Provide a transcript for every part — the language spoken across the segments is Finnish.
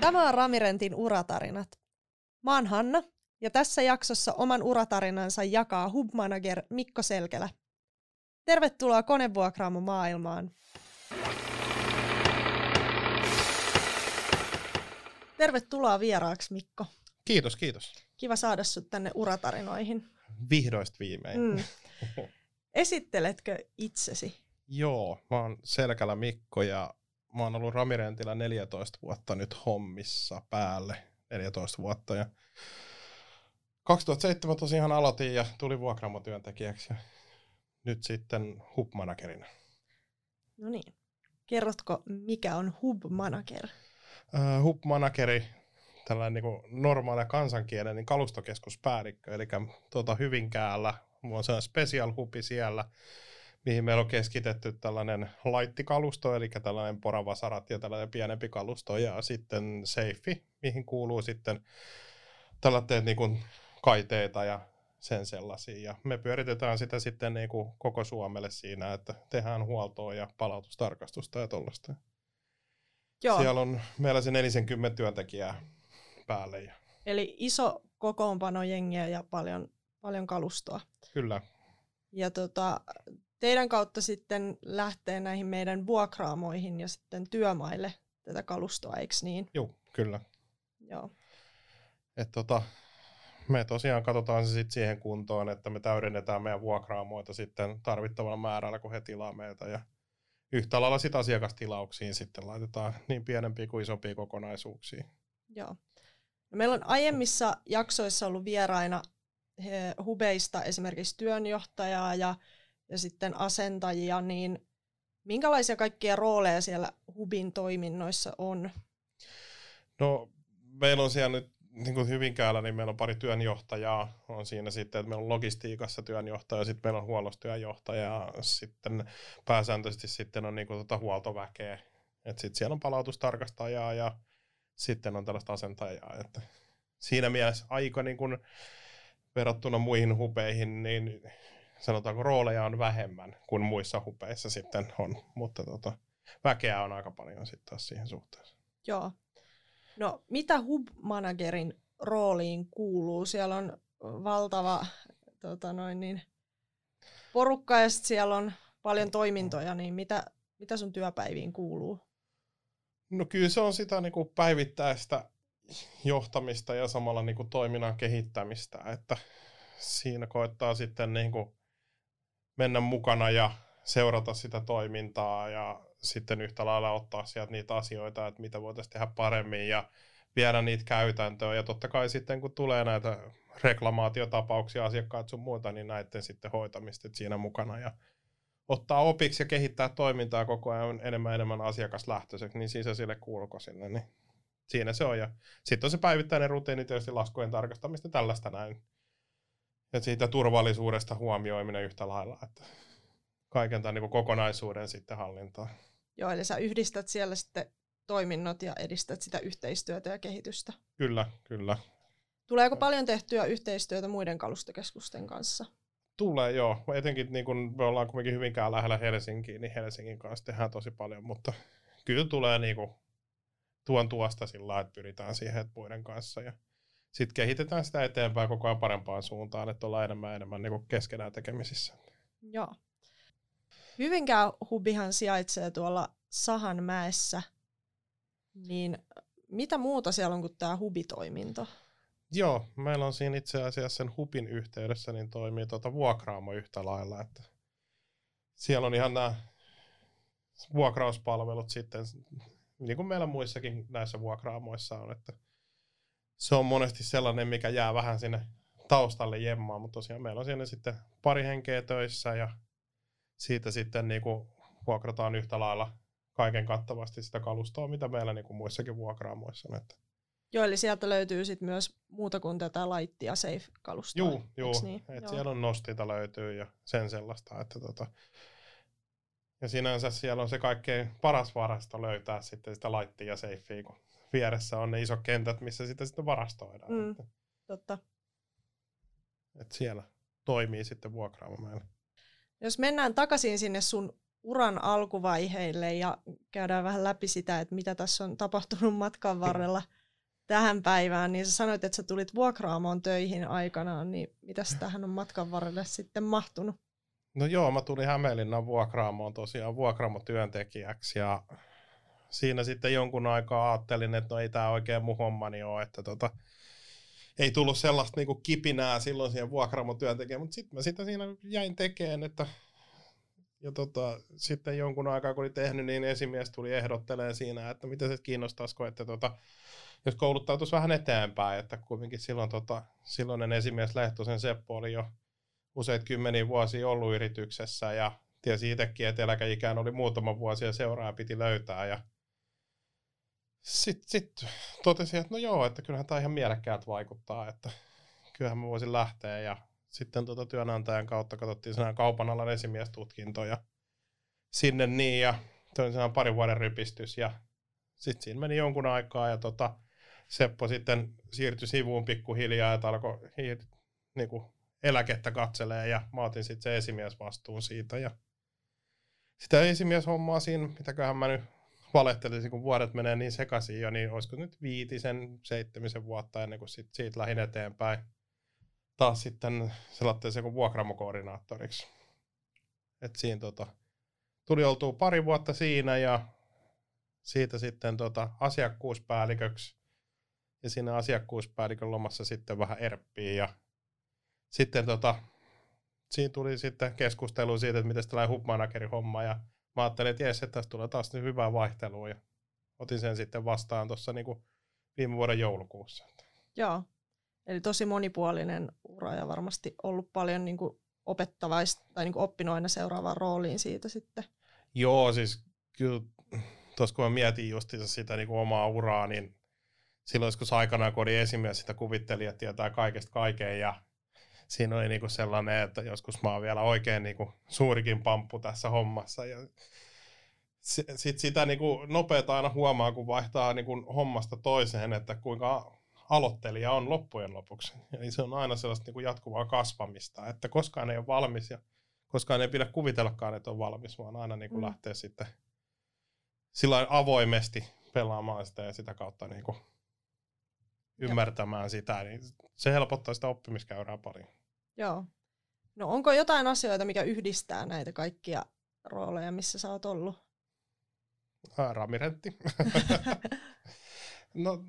Tämä on Ramirentin uratarinat. Mä oon Hanna, ja tässä jaksossa oman uratarinansa jakaa hubmanager Mikko Selkelä. Tervetuloa konevuokraamo maailmaan. Tervetuloa vieraaksi, Mikko. Kiitos, kiitos. Kiva saada sut tänne uratarinoihin. Vihdoista viimein. Mm. Esitteletkö itsesi? Joo, mä oon Selkälä Mikko ja mä oon ollut Ramirentillä 14 vuotta nyt hommissa päälle. 14 vuotta ja 2007 tosiaan aloitin ja tuli vuokraamotyöntekijäksi ja nyt sitten hub-managerina. No niin. Kerrotko, mikä on hub-manager? Uh, hub-manageri, tällainen niin normaali kansankielen niin kalustokeskuspäällikkö, eli tuota Hyvinkäällä, mulla on sellainen special hubi siellä, mihin meillä on keskitetty tällainen laittikalusto, eli tällainen poravasarat ja tällainen pienempi kalusto, ja sitten seifi, mihin kuuluu sitten tällaiset niin kuin kaiteita ja sen sellaisia. Ja me pyöritetään sitä sitten niin kuin koko Suomelle siinä, että tehdään huoltoa ja palautustarkastusta ja tuollaista. Joo. Siellä on meillä se 40 työntekijää päälle. Ja... Eli iso kokoonpano jengiä ja paljon, paljon kalustoa. Kyllä. Ja tota, teidän kautta sitten lähtee näihin meidän vuokraamoihin ja sitten työmaille tätä kalustoa, eikö niin? Joo, kyllä. Joo. Et tota, me tosiaan katsotaan se sitten siihen kuntoon, että me täydennetään meidän vuokraamoita sitten tarvittavalla määrällä, kun he tilaa meiltä. Ja yhtä lailla sitten asiakastilauksiin sitten laitetaan niin pienempiä kuin isompia kokonaisuuksia. Joo. No meillä on aiemmissa jaksoissa ollut vieraina hubeista esimerkiksi työnjohtajaa ja, ja sitten asentajia, niin minkälaisia kaikkia rooleja siellä hubin toiminnoissa on? No meillä on siellä nyt niin kuin Hyvinkäällä, niin meillä on pari työnjohtajaa. On siinä sitten, että meillä on logistiikassa työnjohtaja, sitten meillä on huollostyönjohtaja ja sitten pääsääntöisesti sitten on niin kuin tuota huoltoväkeä. Että sitten siellä on palautustarkastajaa ja sitten on tällaista asentajaa. Että siinä mielessä aika niin kuin verrattuna muihin hupeihin, niin sanotaanko rooleja on vähemmän kuin muissa hupeissa sitten on, mutta tota, väkeä on aika paljon sitten taas siihen suhteessa. Joo, No, mitä hub-managerin rooliin kuuluu? Siellä on valtava tota noin niin, porukka ja siellä on paljon toimintoja, niin mitä, mitä sun työpäiviin kuuluu? No kyllä se on sitä niin kuin päivittäistä johtamista ja samalla niin kuin toiminnan kehittämistä, että siinä koettaa sitten niin kuin mennä mukana ja seurata sitä toimintaa ja sitten yhtä lailla ottaa sieltä niitä asioita, että mitä voitaisiin tehdä paremmin ja viedä niitä käytäntöön. Ja totta kai sitten kun tulee näitä reklamaatiotapauksia, asiakkaat sun muuta, niin näiden sitten hoitamista siinä mukana ja ottaa opiksi ja kehittää toimintaa koko ajan enemmän enemmän asiakaslähtöiseksi, niin sille kuuluko sinne, niin siinä se on. Ja sitten on se päivittäinen rutiini tietysti laskujen tarkastamista tällaista näin. Ja siitä turvallisuudesta huomioiminen yhtä lailla, että kaiken tämän niin kokonaisuuden sitten hallintaa. Joo, eli sä yhdistät siellä sitten toiminnot ja edistät sitä yhteistyötä ja kehitystä. Kyllä, kyllä. Tuleeko paljon tehtyä yhteistyötä muiden kalustokeskusten kanssa? Tulee joo, etenkin niin kun me ollaan kuitenkin hyvinkään lähellä Helsinkiin, niin Helsingin kanssa tehdään tosi paljon, mutta kyllä tulee niin kuin tuon tuosta sillä että pyritään siihen että muiden kanssa ja sitten kehitetään sitä eteenpäin koko ajan parempaan suuntaan, että ollaan enemmän enemmän niin keskenään tekemisissä. Joo. Hyvinkään hubihan sijaitsee tuolla Sahanmäessä, niin mitä muuta siellä on kuin tämä hubitoiminto? Joo, meillä on siinä itse asiassa sen hubin yhteydessä, niin toimii tuota vuokraamo yhtä lailla, että siellä on ihan nämä vuokrauspalvelut sitten, niin kuin meillä muissakin näissä vuokraamoissa on, että se on monesti sellainen, mikä jää vähän sinne taustalle jemmaan, mutta tosiaan meillä on siinä sitten pari henkeä töissä ja siitä sitten niin kuin vuokrataan yhtä lailla kaiken kattavasti sitä kalustoa, mitä meillä niin kuin muissakin vuokraamoissa on. Että. Joo, eli sieltä löytyy sitten myös muuta kuin tätä ja safe-kalustoa. Joo, joo. Niin? Et joo. siellä on nostita löytyy ja sen sellaista, että tota, ja sinänsä siellä on se kaikkein paras varasto löytää sitten sitä laittia ja safea, kun vieressä on ne isot kentät, missä sitä sitten varastoidaan. Mm, totta. Et siellä toimii sitten vuokraamaan Jos mennään takaisin sinne sun uran alkuvaiheille ja käydään vähän läpi sitä, että mitä tässä on tapahtunut matkan varrella tähän päivään, niin sä sanoit, että sä tulit vuokraamoon töihin aikanaan, niin mitä tähän on matkan varrelle sitten mahtunut? No joo, mä tulin Hämeenlinnan vuokraamoon tosiaan vuokraamotyöntekijäksi ja siinä sitten jonkun aikaa ajattelin, että no ei tämä oikein mun hommani ole, että tota, ei tullut sellaista niinku kipinää silloin siihen vuokraamotyöntekijään, mutta sitten mä sitä siinä jäin tekemään, että ja tota, sitten jonkun aikaa kun olin tehnyt, niin esimies tuli ehdottelemaan siinä, että mitä se kiinnostaisiko, että tota, jos kouluttautuisi vähän eteenpäin, että kuitenkin silloin tota, silloinen esimies Lehtosen Seppo oli jo useita kymmeniä vuosia ollut yrityksessä ja tiesi itsekin, että eläkeikään oli muutama vuosi ja seuraaja piti löytää ja sitten sit totesin, että no joo, että kyllähän tämä ihan mielekkäät vaikuttaa, että kyllähän mä voisin lähteä ja sitten tuota työnantajan kautta katsottiin sen kaupan alan esimiestutkinto ja sinne niin ja toin parin vuoden rypistys ja sitten siinä meni jonkun aikaa ja tota, Seppo sitten siirtyi sivuun pikkuhiljaa ja alkoi niin kuin eläkettä katselee ja mä otin sitten se esimies vastuun siitä ja sitä esimieshommaa siinä, mitäköhän mä nyt valehtelisin, kun vuodet menee niin sekaisin jo, niin olisiko nyt viitisen, seitsemisen vuotta ennen kuin sit siitä lähin eteenpäin taas sitten selattiin kuin vuokramokoordinaattoriksi. Et siinä tota, tuli oltua pari vuotta siinä ja siitä sitten tota, asiakkuuspäälliköksi ja siinä asiakkuuspäällikön lomassa sitten vähän erppii ja sitten tota, siinä tuli sitten keskustelu siitä, että miten tällainen hubmanagerin homma ja mä ajattelin, että jes, että tästä tulee taas nyt hyvää vaihtelua ja otin sen sitten vastaan tuossa niin viime vuoden joulukuussa. Joo, eli tosi monipuolinen ura ja varmasti ollut paljon niin opettavaista tai niin kuin oppinut aina seuraavaan rooliin siitä sitten. Joo, siis kyllä tuossa kun mä mietin justiinsa sitä niin omaa uraa, niin silloin joskus aikanaan, kun oli esimies, sitä kuvitteli, että tietää kaikesta kaiken ja siinä oli niinku sellainen, että joskus mä oon vielä oikein niinku suurikin pamppu tässä hommassa. Ja sit sitä niinku nopeeta aina huomaa, kun vaihtaa niinku hommasta toiseen, että kuinka aloittelija on loppujen lopuksi. Eli se on aina sellaista niinku jatkuvaa kasvamista, että koskaan ei ole valmis ja koskaan ei pidä kuvitellakaan, että on valmis, vaan aina niinku mm. lähtee sitten sillä avoimesti pelaamaan sitä ja sitä kautta niinku ymmärtämään ja. sitä, niin se helpottaa sitä oppimiskäyrää paljon. Joo. No onko jotain asioita, mikä yhdistää näitä kaikkia rooleja, missä sä oot ollut? Ramirentti. no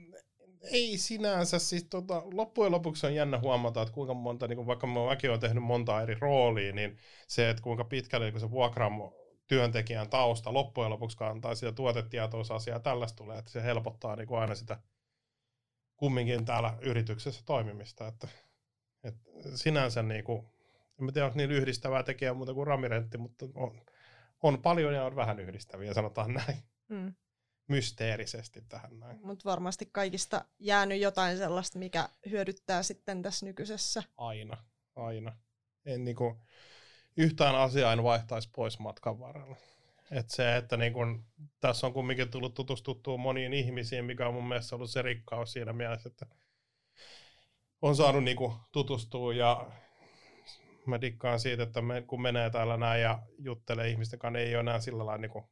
ei sinänsä. Siis tota, loppujen lopuksi on jännä huomata, että kuinka monta, niin vaikka mäkin olen tehnyt monta eri roolia, niin se, että kuinka pitkälle niin se vuokraamo työntekijän tausta loppujen lopuksi kantaa sitä tuotetietoisasiaa, tällaista tulee, että se helpottaa niin aina sitä kumminkin täällä yrityksessä toimimista. Että et sinänsä niin kuin, en tiedä, onko niin yhdistävää tekijää muuta kuin ramirentti, mutta on, on paljon ja on vähän yhdistäviä, sanotaan näin. Mm. Mysteerisesti tähän näin. Mutta varmasti kaikista jäänyt jotain sellaista, mikä hyödyttää sitten tässä nykyisessä. Aina, aina. En niin kuin, yhtään asiaa en vaihtaisi pois matkan varrella. Et se, että niin kun, tässä on kumminkin tullut tutustuttua moniin ihmisiin, mikä on mun mielestä ollut se rikkaus siinä mielessä, että on saanut niin kuin, tutustua ja mä dikkaan siitä, että me, kun menee täällä näin ja juttelee ihmisten kanssa, niin ei ole enää sillä lailla, niin kuin,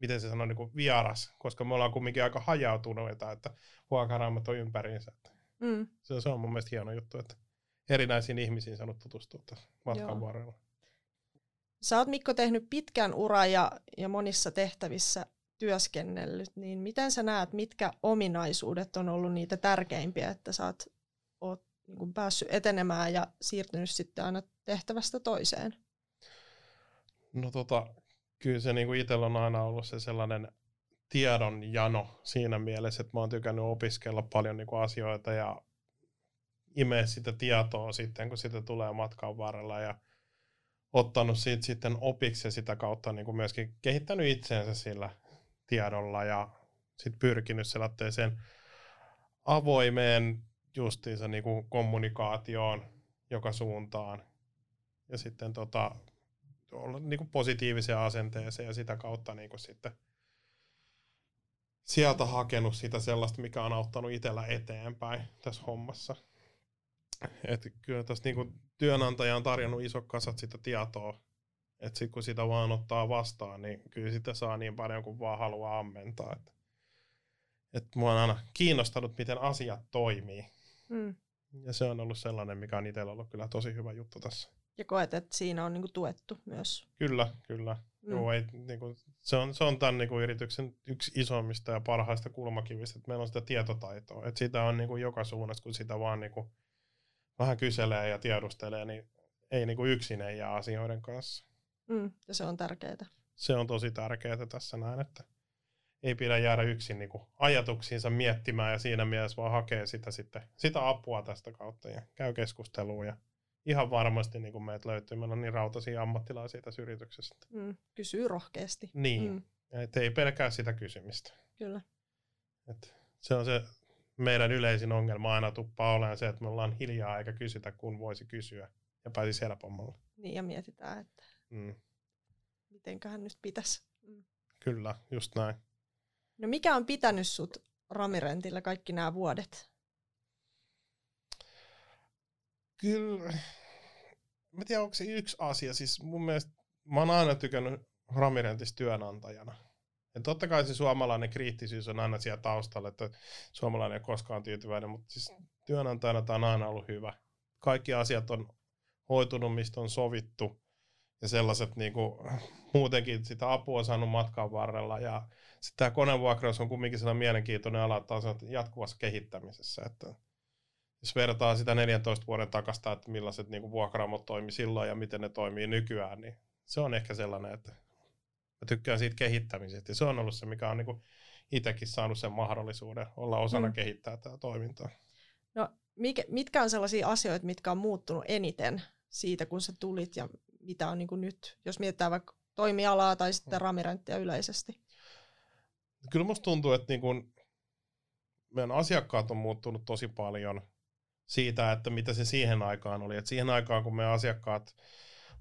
miten se sanoo, niin kuin vieras, koska me ollaan kumminkin aika hajautuneita, että huokaraamat on ympäriinsä. Mm. Se, se on mun mielestä hieno juttu, että erinäisiin ihmisiin saanut tutustua matkan Joo. varrella. Sä oot Mikko tehnyt pitkän ura ja, ja monissa tehtävissä työskennellyt, niin miten sä näet, mitkä ominaisuudet on ollut niitä tärkeimpiä, että sä oot oot niin kuin päässyt etenemään ja siirtynyt sitten aina tehtävästä toiseen? No tota, kyllä se niin itsellä on aina ollut se sellainen tiedon jano siinä mielessä, että mä oon tykännyt opiskella paljon niin kuin asioita ja imeä sitä tietoa sitten, kun sitä tulee matkan varrella ja ottanut siitä sitten opiksi ja sitä kautta niin kuin myöskin kehittänyt itseensä sillä tiedolla ja sitten pyrkinyt sellaiseen avoimeen justiinsa niin kuin kommunikaatioon joka suuntaan ja sitten tota, olla niin kuin positiiviseen asenteeseen ja sitä kautta niin kuin sitten sieltä hakenut sitä sellaista, mikä on auttanut itsellä eteenpäin tässä hommassa. Et kyllä tässä niinku työnantaja on tarjonnut isot kasat sitä tietoa, että sit kun sitä vaan ottaa vastaan, niin kyllä sitä saa niin paljon kuin vaan haluaa ammentaa. Et, et mua on aina kiinnostanut, miten asiat toimii. Mm. Ja se on ollut sellainen, mikä on itsellä ollut kyllä tosi hyvä juttu tässä. Ja koet, että siinä on niinku tuettu myös. Kyllä, kyllä. Mm. Joo, ei, niin kuin, se, on, se on tämän niin kuin, yrityksen yksi isommista ja parhaista kulmakivistä, että meillä on sitä tietotaitoa. Että sitä on niin kuin, joka suunnasta, kun sitä vaan niin kuin, vähän kyselee ja tiedustelee, niin ei niin kuin, yksin ei jää asioiden kanssa. Mm, ja se on tärkeää. Se on tosi tärkeää tässä näin, että ei pidä jäädä yksin niin kuin, ajatuksiinsa miettimään ja siinä mielessä vaan hakee sitä, sitten, sitä apua tästä kautta ja käy keskustelua ja ihan varmasti niin kuin meitä löytyy. Meillä on niin rautaisia ammattilaisia tässä yrityksessä. Mm, kysyy rohkeasti. Niin, mm. et ei pelkää sitä kysymistä. Kyllä. Et se on se meidän yleisin ongelma aina tuppaa olemaan se, että me ollaan hiljaa eikä kysytä, kun voisi kysyä ja pääsisi helpommalle. Niin, ja mietitään, että Mm. mitenköhän nyt pitäisi. Mm. Kyllä, just näin. No mikä on pitänyt sut Ramirentillä kaikki nämä vuodet? Kyllä, mä tiedän, onko se yksi asia. Siis mun mielestä mä oon aina tykännyt Ramirentista työnantajana. Ja totta kai se suomalainen kriittisyys on aina siellä taustalla, että suomalainen ei koskaan tyytyväinen, mutta siis työnantajana tämä on aina ollut hyvä. Kaikki asiat on hoitunut, mistä on sovittu ja sellaiset niin kuin, muutenkin sitä apua saanut matkan varrella. Ja sitten tämä konevuokraus on kumminkin sellainen mielenkiintoinen ala, että on jatkuvassa kehittämisessä. Että jos vertaa sitä 14 vuoden takasta, että millaiset niin kuin vuokraamot toimi silloin ja miten ne toimii nykyään, niin se on ehkä sellainen, että mä tykkään siitä kehittämisestä. Ja se on ollut se, mikä on niin kuin itsekin saanut sen mahdollisuuden olla osana mm. kehittää tätä toimintaa. No, mikä, mitkä on sellaisia asioita, mitkä on muuttunut eniten siitä, kun sä tulit ja mitä on niin kuin nyt, jos mietitään vaikka toimialaa tai sitten ramirenttiä yleisesti? Kyllä musta tuntuu, että niin kuin meidän asiakkaat on muuttunut tosi paljon siitä, että mitä se siihen aikaan oli. Et siihen aikaan, kun meidän asiakkaat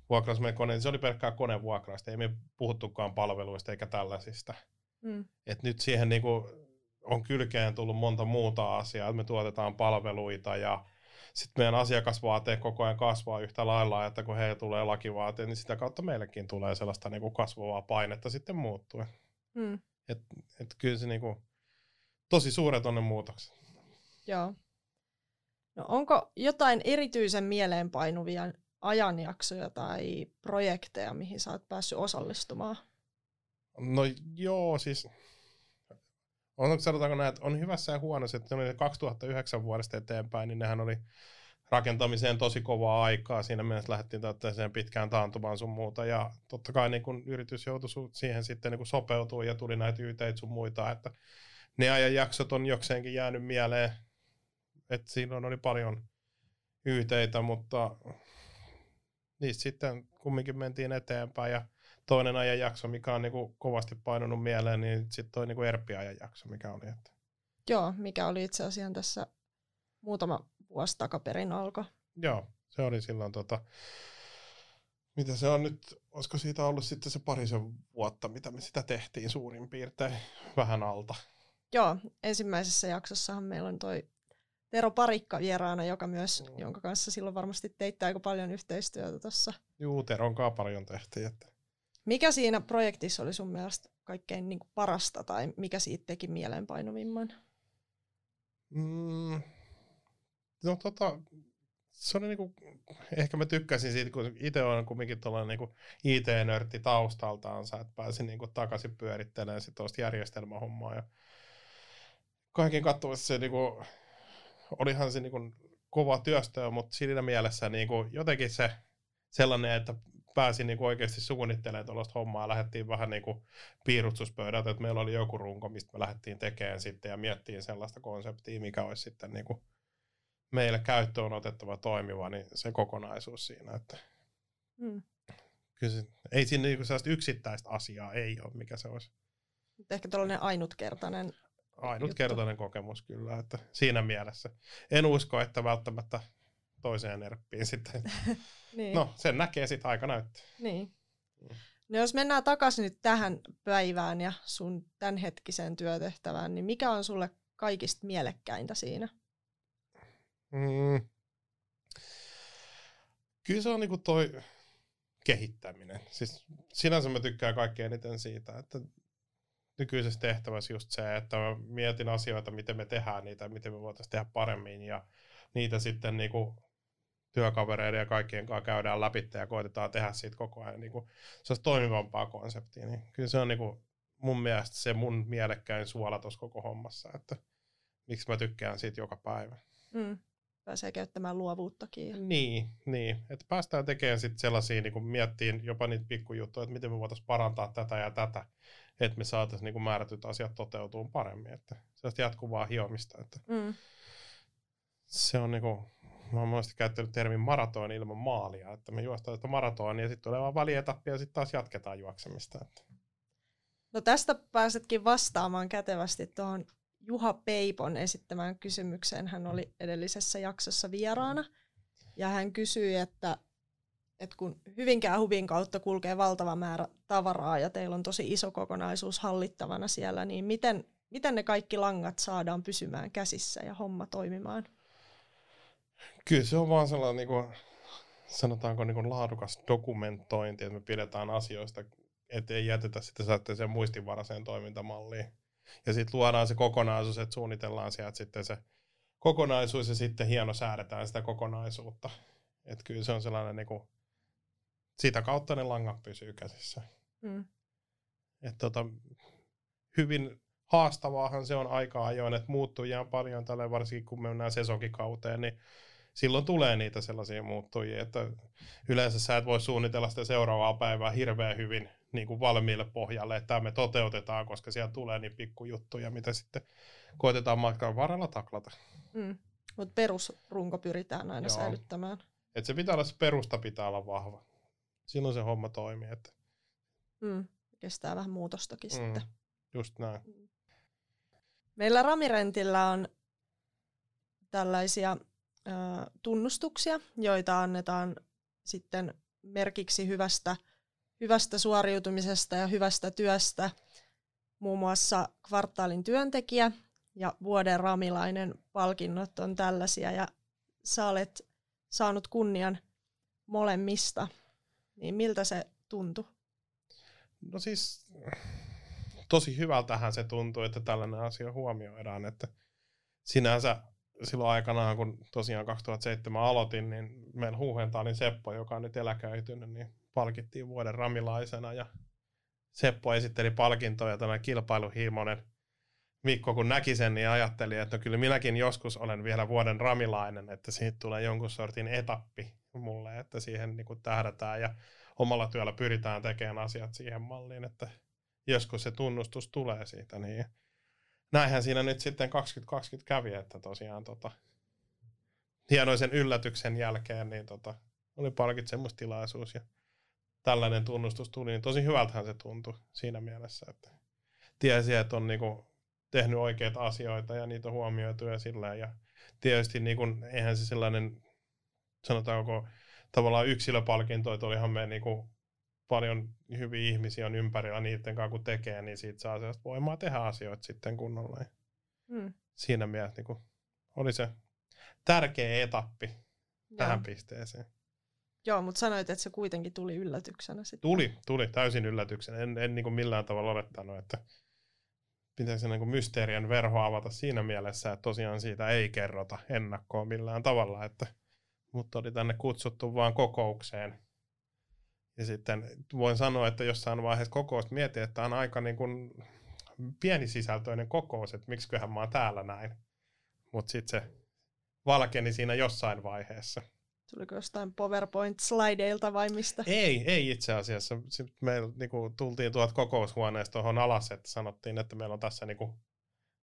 vuokrasi meidän koneen, niin se oli pelkkää konevuokraista. Ei me puhuttukaan palveluista eikä tällaisista. Mm. Et nyt siihen niin kuin on kylkeen tullut monta muuta asiaa. Me tuotetaan palveluita ja sitten meidän asiakasvaate koko ajan kasvaa yhtä lailla, että kun heille tulee lakivaate, niin sitä kautta meillekin tulee sellaista niin kuin kasvavaa painetta sitten muuttuen. Mm. Et, et kyllä se niin kuin, tosi suuret on ne muutokset. Joo. No onko jotain erityisen mieleenpainuvia ajanjaksoja tai projekteja, mihin sä oot päässyt osallistumaan? No joo, siis on, sanotaanko näin, että on hyvässä ja huonossa, että 2009 vuodesta eteenpäin, niin nehän oli rakentamiseen tosi kovaa aikaa. Siinä mielessä lähdettiin sen pitkään taantumaan sun muuta. Ja totta kai niin kun yritys joutui siihen sitten niin sopeutumaan ja tuli näitä yteitä sun muita, että ne ajanjaksot on jokseenkin jäänyt mieleen. Että siinä oli paljon yteitä, mutta niistä sitten kumminkin mentiin eteenpäin. Ja toinen ajanjakso, mikä on niinku kovasti painunut mieleen, niin sitten toi niinku Erpi-ajanjakso, mikä oli. Että... Joo, mikä oli itse asiassa tässä muutama vuosi takaperin alkoi. Joo, se oli silloin tota, mitä se on nyt, olisiko siitä ollut sitten se parisen vuotta, mitä me sitä tehtiin suurin piirtein vähän alta. Joo, ensimmäisessä jaksossahan meillä on toi Tero Parikka vieraana, joka myös, mm. jonka kanssa silloin varmasti teitte aika paljon yhteistyötä tuossa. Juu, Teron kanssa paljon tehtiin. Että... Mikä siinä projektissa oli sun mielestä kaikkein niin kuin parasta tai mikä siitä teki mieleenpainuvimman? Mm, no tota, se oli niinku, ehkä mä tykkäsin siitä, kun itse on kumminkin tuollainen niinku IT-nörtti taustaltaansa, että pääsin niinku takaisin pyörittelemään sit tuosta järjestelmähommaa ja kaiken kattuvasti se niinku, olihan se niinku kova työstö, mutta siinä mielessä niinku jotenkin se sellainen, että pääsin niinku oikeasti suunnittelemaan tuollaista hommaa. Lähdettiin vähän niinku piirustuspöydältä, että meillä oli joku runko, mistä me lähdettiin tekemään sitten ja miettiin sellaista konseptia, mikä olisi sitten niinku meille käyttöön otettava toimiva, niin se kokonaisuus siinä, että mm. kyllä se, ei siinä niinku sellaista yksittäistä asiaa ei ole, mikä se olisi. Ehkä tällainen ainutkertainen Ainutkertainen kokemus kyllä, että siinä mielessä. En usko, että välttämättä toiseen erppiin sitten. niin. No, sen näkee sitten aika näyttää. Niin. Mm. No jos mennään takaisin nyt tähän päivään ja sun tämänhetkiseen työtehtävään, niin mikä on sulle kaikista mielekkäintä siinä? Mm. Kyllä se on niinku toi kehittäminen. Siis sinänsä mä tykkään kaikkein eniten siitä, että nykyisessä tehtävässä just se, että mä mietin asioita, miten me tehdään niitä, miten me voitaisiin tehdä paremmin ja niitä sitten niinku työkavereiden ja kaikkien kanssa käydään läpi ja koitetaan tehdä siitä koko ajan niinku, se olisi toimivampaa konseptia. Niin kyllä se on niinku mun mielestä se mun mielekkäin suola tuossa koko hommassa, että miksi mä tykkään siitä joka päivä. Mm. Pääsee käyttämään luovuuttakin. Niin, niin. että päästään tekemään sitten sellaisia, niin miettiin jopa niitä pikkujuttuja, että miten me voitaisiin parantaa tätä ja tätä, että me saataisiin niin määrätyt asiat toteutuu paremmin, että se on jatkuvaa hiomista, että mm. se on niin kuin, mä oon monesti käyttänyt termin maraton ilman maalia, että me juostaan sitä maratonia ja sitten tulee vaan välietappi ja sitten taas jatketaan juoksemista. Että. No tästä pääsetkin vastaamaan kätevästi tuohon Juha Peipon esittämään kysymykseen. Hän oli edellisessä jaksossa vieraana ja hän kysyi, että, että kun Hyvinkään huvin kautta kulkee valtava määrä tavaraa ja teillä on tosi iso kokonaisuus hallittavana siellä, niin miten, miten ne kaikki langat saadaan pysymään käsissä ja homma toimimaan? Kyllä se on vaan sellainen, niin kuin, sanotaanko niin kuin laadukas dokumentointi, että me pidetään asioista, ettei jätetä sitä sen muistinvaraiseen toimintamalliin. Ja sitten luodaan se kokonaisuus, että suunnitellaan sieltä sitten se kokonaisuus ja sitten hieno säädetään sitä kokonaisuutta. Että kyllä se on sellainen niin kuin, sitä kautta ne langat pysyy käsissä. Mm. Et tota, hyvin haastavaahan se on aika ajoin, että muuttujia on paljon tällä varsinkin kun me mennään sesonkikauteen, niin silloin tulee niitä sellaisia muuttujia, että yleensä sä et voi suunnitella sitä seuraavaa päivää hirveän hyvin niin kuin valmiille pohjalle, että tämä me toteutetaan, koska siellä tulee niin pikkujuttuja, mitä sitten koitetaan matkan varrella taklata. Mm. Mutta perusrunko pyritään aina Joo. säilyttämään. Et se pitää olla, se perusta pitää olla vahva. Silloin se homma toimii. Että... Mm. Kestää vähän muutostakin mm. sitten. Just näin. Meillä Ramirentillä on tällaisia ö, tunnustuksia, joita annetaan sitten merkiksi hyvästä hyvästä suoriutumisesta ja hyvästä työstä, muun muassa kvartaalin työntekijä ja vuoden ramilainen palkinnot on tällaisia ja sä olet saanut kunnian molemmista, niin miltä se tuntui? No siis tosi hyvältähän se tuntuu, että tällainen asia huomioidaan, että sinänsä silloin aikanaan, kun tosiaan 2007 aloitin, niin meillä Huuhentaalin Seppo, joka on nyt eläköitynyt, niin palkittiin vuoden ramilaisena ja Seppo esitteli palkintoja tämä kilpailuhiimonen Mikko kun näki sen, niin ajatteli, että no kyllä minäkin joskus olen vielä vuoden ramilainen, että siitä tulee jonkun sortin etappi mulle, että siihen niin kuin tähdätään ja omalla työllä pyritään tekemään asiat siihen malliin, että joskus se tunnustus tulee siitä, niin näinhän siinä nyt sitten 2020 kävi, että tosiaan tota, hienoisen yllätyksen jälkeen niin tota, oli palkitsemustilaisuus ja tällainen tunnustus tuli, niin tosi hyvältähän se tuntui siinä mielessä, että tiesi, että on niinku tehnyt oikeita asioita ja niitä on huomioitu ja ja tietysti niinku, eihän se sellainen, sanotaanko tavallaan yksilöpalkinto, että olihan me niinku paljon hyviä ihmisiä on ympärillä niiden kanssa, kun tekee, niin siitä saa sellaista voimaa tehdä asioita sitten kunnolla. Mm. Siinä mielessä niin oli se tärkeä etappi Joo. tähän pisteeseen. Joo, mutta sanoit, että se kuitenkin tuli yllätyksenä sitten. Tuli, tuli täysin yllätyksenä. En, en niin kuin millään tavalla olettanut, että pitäisi niin kuin mysteerien verho avata siinä mielessä, että tosiaan siitä ei kerrota ennakkoon millään tavalla, että mut oli tänne kutsuttu vaan kokoukseen. Ja sitten voin sanoa, että jossain vaiheessa kokousta mietin, että on aika niin kuin pienisisältöinen kokous, että miksiköhän mä oon täällä näin. Mutta sitten se valkeni siinä jossain vaiheessa. Tuliko jostain PowerPoint-slideilta vai mistä? Ei, ei itse asiassa. Sitten me niinku, tultiin tuolta kokoushuoneesta tuohon alas, että sanottiin, että meillä on tässä niinku,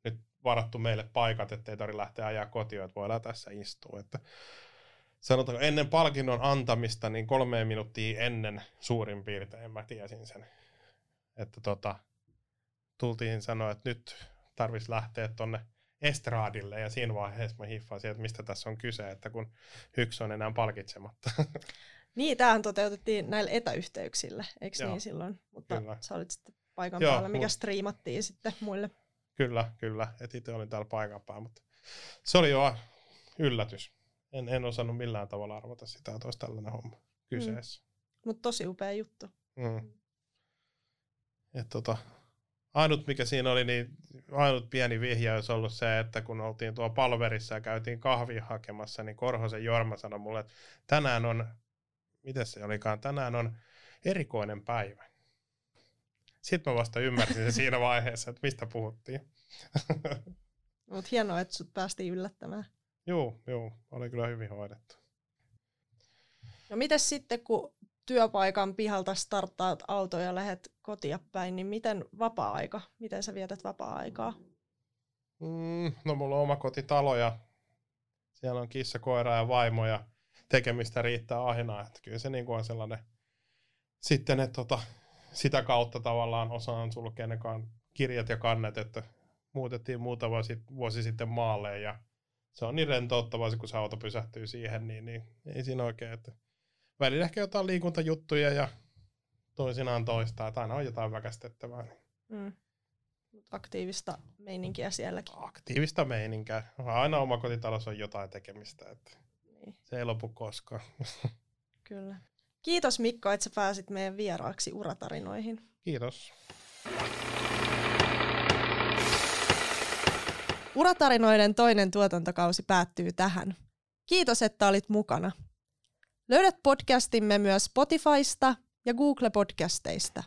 nyt varattu meille paikat, ettei tarvitse lähteä ajaa kotiin, että voidaan tässä istua. Että sanotaanko ennen palkinnon antamista, niin kolme minuuttia ennen suurin piirtein mä tiesin sen. Että tota, tultiin sanoa, että nyt tarvitsisi lähteä tuonne estraadille ja siinä vaiheessa mä hiffasin, että mistä tässä on kyse, että kun yksi on enää palkitsematta. Niin, tämähän toteutettiin näillä etäyhteyksillä, eikö Joo, niin silloin? Mutta kyllä. sä olit sitten paikan Joo, päällä, mikä striimattiin sitten muille. Kyllä, kyllä. Et itse olin täällä paikan päällä, mutta se oli jo yllätys. En, en osannut millään tavalla arvata sitä, että olisi tällainen homma kyseessä. Mm. Mutta tosi upea juttu. Mm. Et tota, ainut mikä siinä oli, niin ainut pieni vihja olisi ollut se, että kun oltiin tuo palverissa ja käytiin kahvia hakemassa, niin Korhosen Jorma sanoi mulle, että tänään on, miten se olikaan, tänään on erikoinen päivä. Sitten mä vasta ymmärsin sen siinä vaiheessa, että mistä puhuttiin. Mutta hienoa, että sut päästiin yllättämään. Joo, joo, oli kyllä hyvin hoidettu. No mites sitten, kun työpaikan pihalta starttaat auto ja lähdet kotia päin, niin miten vapaa-aika? Miten sä vietät vapaa-aikaa? Mm, no mulla on oma kotitalo ja siellä on kissa, koira ja vaimo ja tekemistä riittää aina. Että kyllä se niin kuin on sellainen sitten, että tota, sitä kautta tavallaan osaan sulkea ne kirjat ja kannet, että muutettiin muutama vuosi sitten maalle ja se on niin rentouttavaa, kun se auto pysähtyy siihen, niin, niin ei siinä oikein, että välillä ehkä jotain liikuntajuttuja ja toisinaan toista, että aina on jotain väkästettävää. Niin. Mm. Aktiivista meininkiä sielläkin. Aktiivista meininkiä. Aina oma kotitalossa on jotain tekemistä, että niin. se ei lopu koskaan. Kyllä. Kiitos Mikko, että sä pääsit meidän vieraaksi uratarinoihin. Kiitos. Uratarinoiden toinen tuotantokausi päättyy tähän. Kiitos, että olit mukana. Löydät podcastimme myös Spotifysta ja Google Podcasteista.